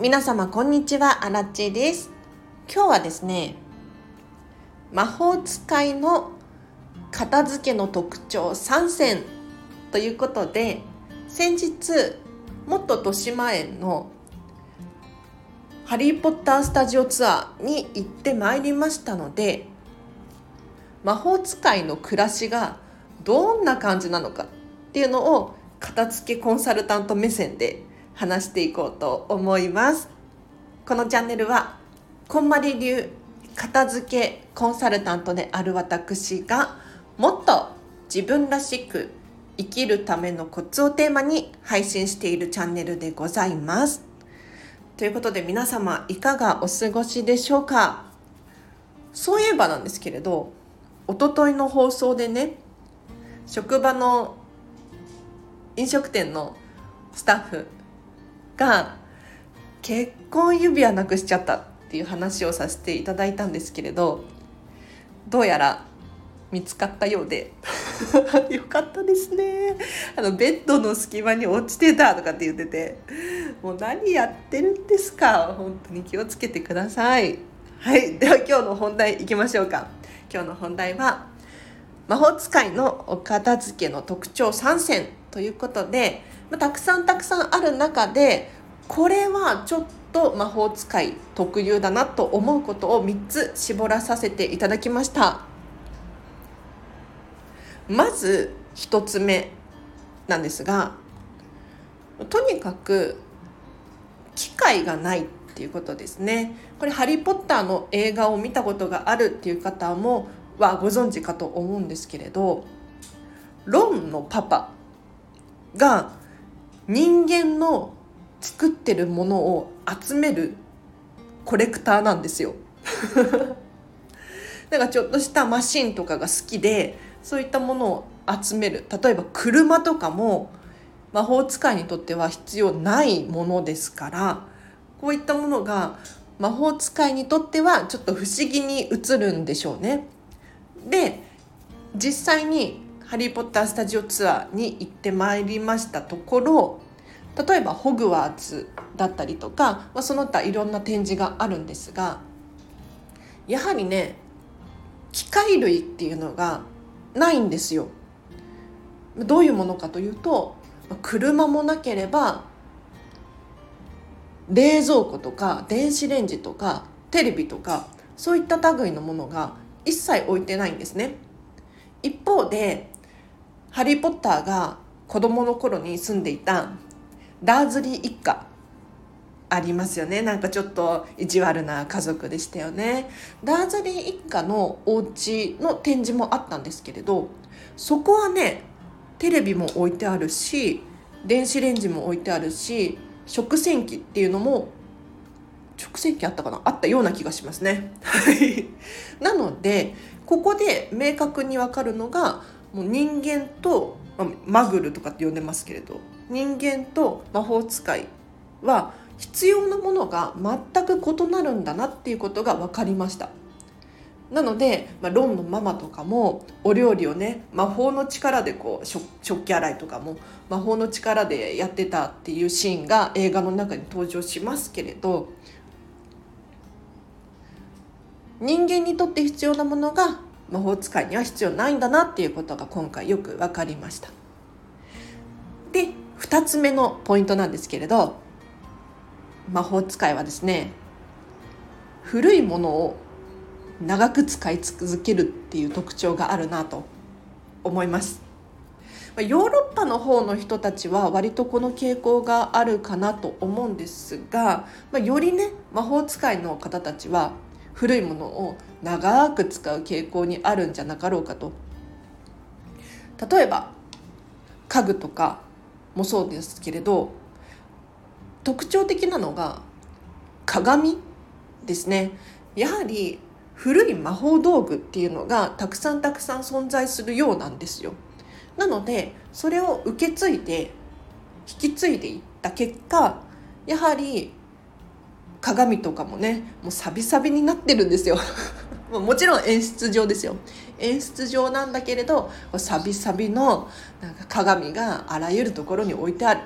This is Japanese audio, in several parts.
皆様こんにちは、アラチです。今日はですね、魔法使いの片付けの特徴3選ということで、先日、もっと豊島園のハリー・ポッタースタジオツアーに行ってまいりましたので、魔法使いの暮らしがどんな感じなのかっていうのを片付けコンサルタント目線で話していこうと思います。このチャンネルはこんまり流片付けコンサルタントである私がもっと自分らしく生きるためのコツをテーマに配信しているチャンネルでございます。ということで皆様いかがお過ごしでしょうか？そういえばなんですけれどおとといの放送でね職場の飲食店のスタッフが結婚指輪なくしちゃったっていう話をさせていただいたんですけれどどうやら見つかったようで。よかったですね。あのベッドの隙間に落ちてたとかって言っててもう何やってるんですか？本当に気をつけてください。はい。では今日の本題いきましょうか。今日の本題は魔法使いのお片付けの特徴3選ということで、まあ、たくさんたくさんある中でこれはちょっと魔法使い特有だなと思うことを3つ絞らさせていただきました。まず1つ目なんですがとにかく機会がないっていうことですね。これ「ハリー・ポッター」の映画を見たことがあるっていう方もはご存知かと思うんですけれどロンのパパが人間の作ってるものを集めるコレクターなんですよ。だからちょっとしたマシンとかが好きでそういったものを集める例えば車とかも魔法使いにとっては必要ないものですからこういったものが魔法使いにとってはちょっと不思議に映るんでしょうね。で実際に「ハリー・ポッター」スタジオツアーに行ってまいりましたところ例えばホグワーツだったりとか、まあ、その他いろんな展示があるんですがやはりね機械類っていうのがないんですよ。どういうものかというと車もなければ冷蔵庫とか電子レンジとかテレビとかそういった類のものが一切置いてないんですね一方でハリー・ポッターが子供の頃に住んでいたダーズリー一家ありますよね。なんかちょっと意地悪な家族でしたよね。ダーズリー一家のお家の展示もあったんですけれどそこはねテレビも置いてあるし電子レンジも置いてあるし食洗機っていうのも直線機あったかな？あったような気がしますね。なのでここで明確に分かるのがもう人間と、まあ、マグルとかって呼んでますけれど人間と魔法使いは必要なものが全く異なるんだなっていうことが分かりました。なので、まあ、ロンのママとかもお料理をね魔法の力でこう食器洗いとかも魔法の力でやってたっていうシーンが映画の中に登場しますけれど人間にとって必要なものが魔法使いには必要ないんだなっていうことが今回よく分かりました。で2つ目のポイントなんですけれど魔法使いはですね古いものを長く使い続けるっていう特徴があるなと思います。ヨーロッパの方の人たちは割とこの傾向があるかなと思うんですが、まあ、よりね魔法使いの方たちは古いものを長く使う傾向にあるんじゃなかろうかと。例えば家具とかもそうですけれど特徴的なのが鏡ですね。やはり古い魔法道具っていうのがたくさんたくさん存在するようなんですよ。なのでそれを受け継いで引き継いでいった結果やはり鏡とかもねもうサビサビになってるんですよ。もちろん演出上ですよ。演出上なんだけれどサビサビのなんか鏡があらゆるところに置いてある。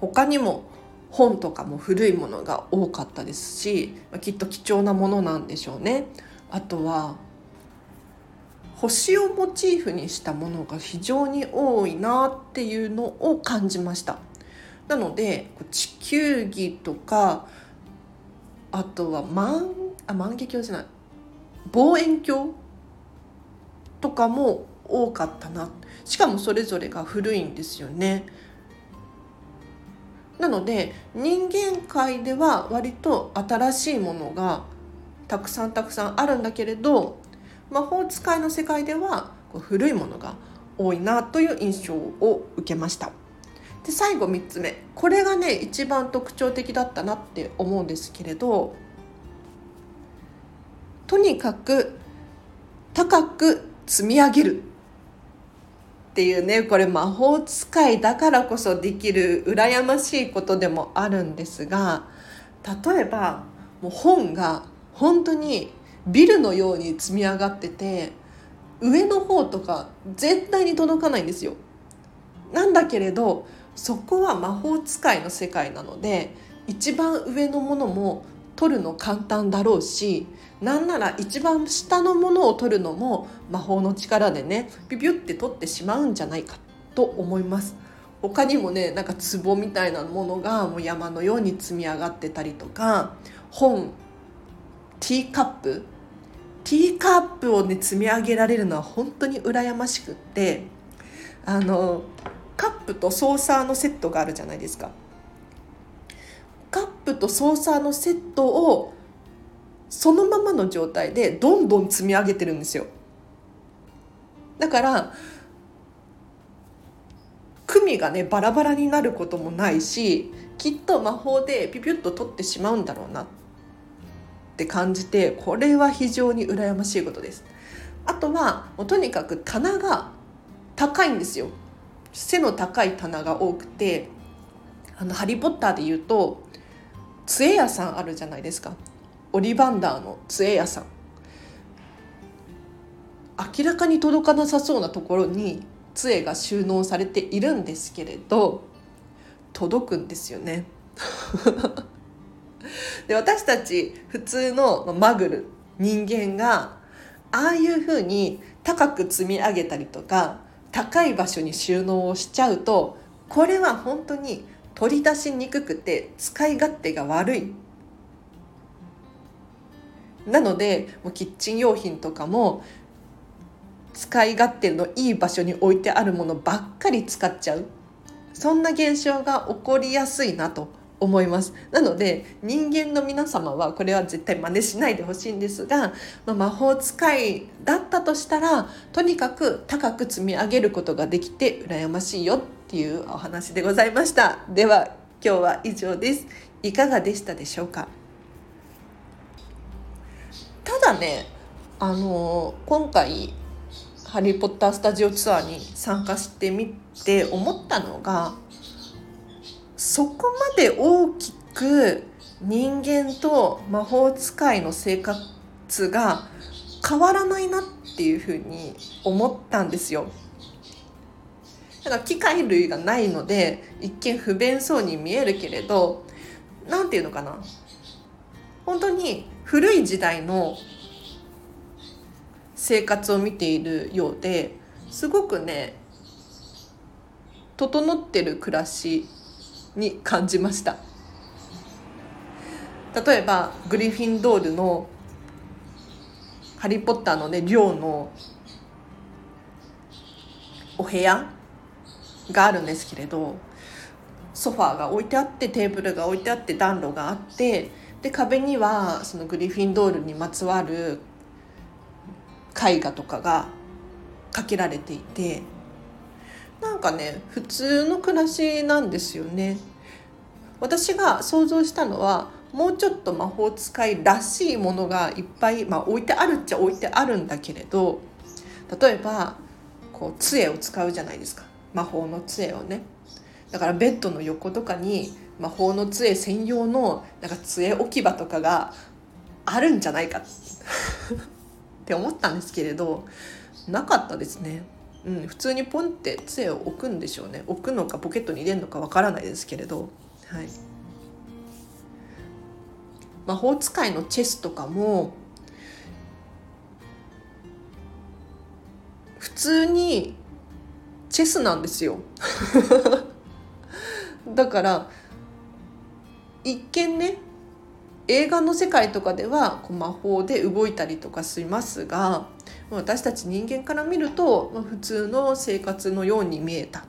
他にも本とかも古いものが多かったですしきっと貴重なものなんでしょうね。あとは星をモチーフにしたものが非常に多いなっていうのを感じました。なので地球儀とかあとは万あ万華鏡じゃない。望遠鏡とかも多かったな。しかもそれぞれが古いんですよね。なので人間界では割と新しいものがたくさんたくさんあるんだけれど魔法使いの世界では古いものが多いなという印象を受けました。で最後3つ目これがね一番特徴的だったなって思うんですけれどとにかく高く積み上げるっていうねこれ魔法使いだからこそできる羨ましいことでもあるんですが例えばもう本が本当にビルのように積み上がってて上の方とか絶対に届かないんですよ。なんだけれどそこは魔法使いの世界なので一番上のものも取るの簡単だろうしなんなら一番下のものを取るのも魔法の力でねビビュって取ってしまうんじゃないかと思います。他にもねなんか壺みたいなものがもう山のように積み上がってたりとか本ティーカップティーカップをね積み上げられるのは本当に羨ましくってあのカップとソーサーのセットがあるじゃないですか。カップとソーサーのセットをそのままの状態でどんどん積み上げてるんですよ。だから組がねバラバラになることもないしきっと魔法でピピュッと取ってしまうんだろうなって感じてこれは非常に羨ましいことです。あとはもうとにかく棚が高いんですよ。背の高い棚が多くてあの「ハリー・ポッター」で言うと杖屋さんあるじゃないですか。オリバンダーの杖屋さん。明らかに届かなさそうなところに杖が収納されているんですけれど届くんですよね。で私たち普通のマグル人間がああいうふうに高く積み上げたりとか高い場所に収納をしちゃうとこれは本当に取り出しにくくて使い勝手が悪い。なのでもうキッチン用品とかも使い勝手のいい場所に置いてあるものばっかり使っちゃう。そんな現象が起こりやすいなと。思います。なので人間の皆様はこれは絶対真似しないでほしいんですが、まあ、魔法使いだったとしたらとにかく高く積み上げることができて羨ましいよっていうお話でございました。では今日は以上です。いかがでしたでしょうか？ただねあの今回ハリー・ポッタースタジオツアーに参加してみて思ったのがそこまで大きく人間と魔法使いの生活が変わらないなっていうふうに思ったんですよ。だか機械類がないので一見不便そうに見えるけれど何て言うのかな本当に古い時代の生活を見ているようですごくね整ってる暮らしに感じました。例えばグリフィンドールの「ハリー・ポッター」のね寮のお部屋があるんですけれどソファーが置いてあってテーブルが置いてあって暖炉があってで壁にはそのグリフィンドールにまつわる絵画とかがかけられていてなんかね普通の暮らしなんですよね。私が想像したのはもうちょっと魔法使いらしいものがいっぱい、まあ、置いてあるっちゃ置いてあるんだけれど例えばこう杖を使うじゃないですか。魔法の杖をね。だからベッドの横とかに魔法の杖専用のなんか杖置き場とかがあるんじゃないかって思ったんですけれどなかったですね。うん、普通にポンって杖を置くんでしょうね。置くのかポケットに入れるのかわからないですけれど、はい、魔法使いのチェスとかも普通にチェスなんですよ。だから一見ね映画の世界とかではこう魔法で動いたりとかしますが私たち人間から見ると、普通の生活のように見えたっ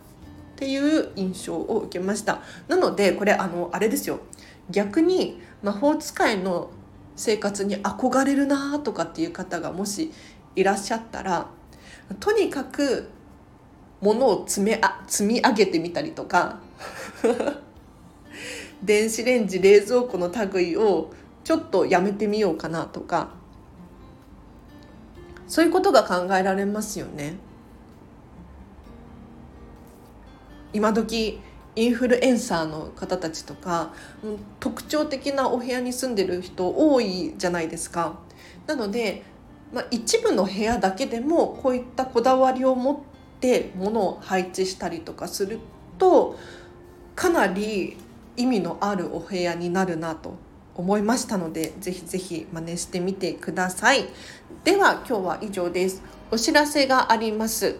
ていう印象を受けました。なのでこれあのあれですよ。逆に魔法使いの生活に憧れるなとかっていう方がもしいらっしゃったらとにかく物を積めあ積み上げてみたりとか 電子レンジ冷蔵庫の類をちょっとやめてみようかなとかそういうことが考えられますよね。今時インフルエンサーの方たちとか特徴的なお部屋に住んでる人多いじゃないですか。なので、まあ、一部の部屋だけでもこういったこだわりを持って物を配置したりとかするとかなり意味のあるお部屋になるなと思いましたのでぜひぜひ真似してみてください。では今日は以上です。お知らせがあります。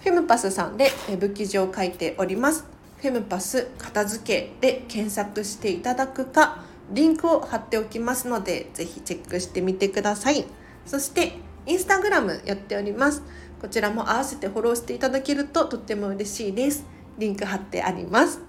フェムパスさんでウェブ記事を書いております。フェムパス片付けで検索していただくかリンクを貼っておきますのでぜひチェックしてみてください。そしてインスタグラムやっております。こちらも合わせてフォローしていただけるととっても嬉しいです。リンク貼ってあります。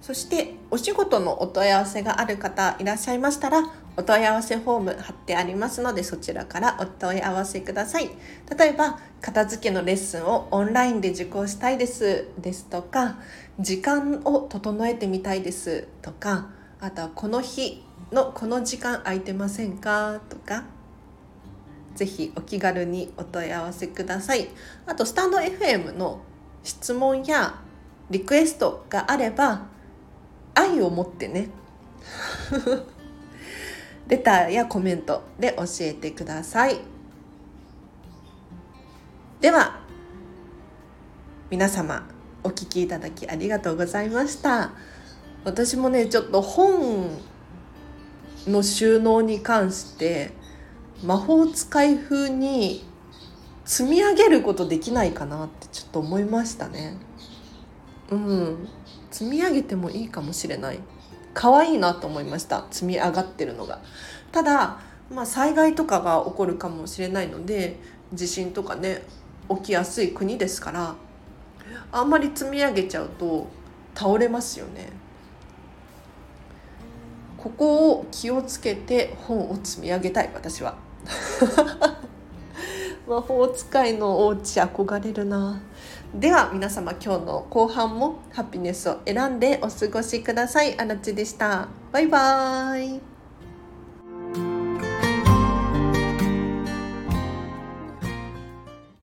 そしてお仕事のお問い合わせがある方いらっしゃいましたらお問い合わせフォーム貼ってありますのでそちらからお問い合わせください。例えば片付けのレッスンをオンラインで受講したいですですとか時間を整えてみたいですとかあとはこの日のこの時間空いてませんかとかぜひお気軽にお問い合わせください。あとスタンド FM の質問やリクエストがあれば愛を持ってね。レターやコメントで教えてください。では皆様お聞きいただきありがとうございました。私もねちょっと本の収納に関して魔法使い風に積み上げることできないかなってちょっと思いましたね。うん。積み上げてもいいかもしれない。可愛いなと思いました。積み上がってるのが。ただ、まあ、災害とかが起こるかもしれないので地震とかね起きやすい国ですからあんまり積み上げちゃうと倒れますよね。ここを気をつけて本を積み上げたい私は。魔法使いのお家憧れるな。では皆様今日の後半もハピネスを選んでお過ごしください。あらちでした。バイバーイ。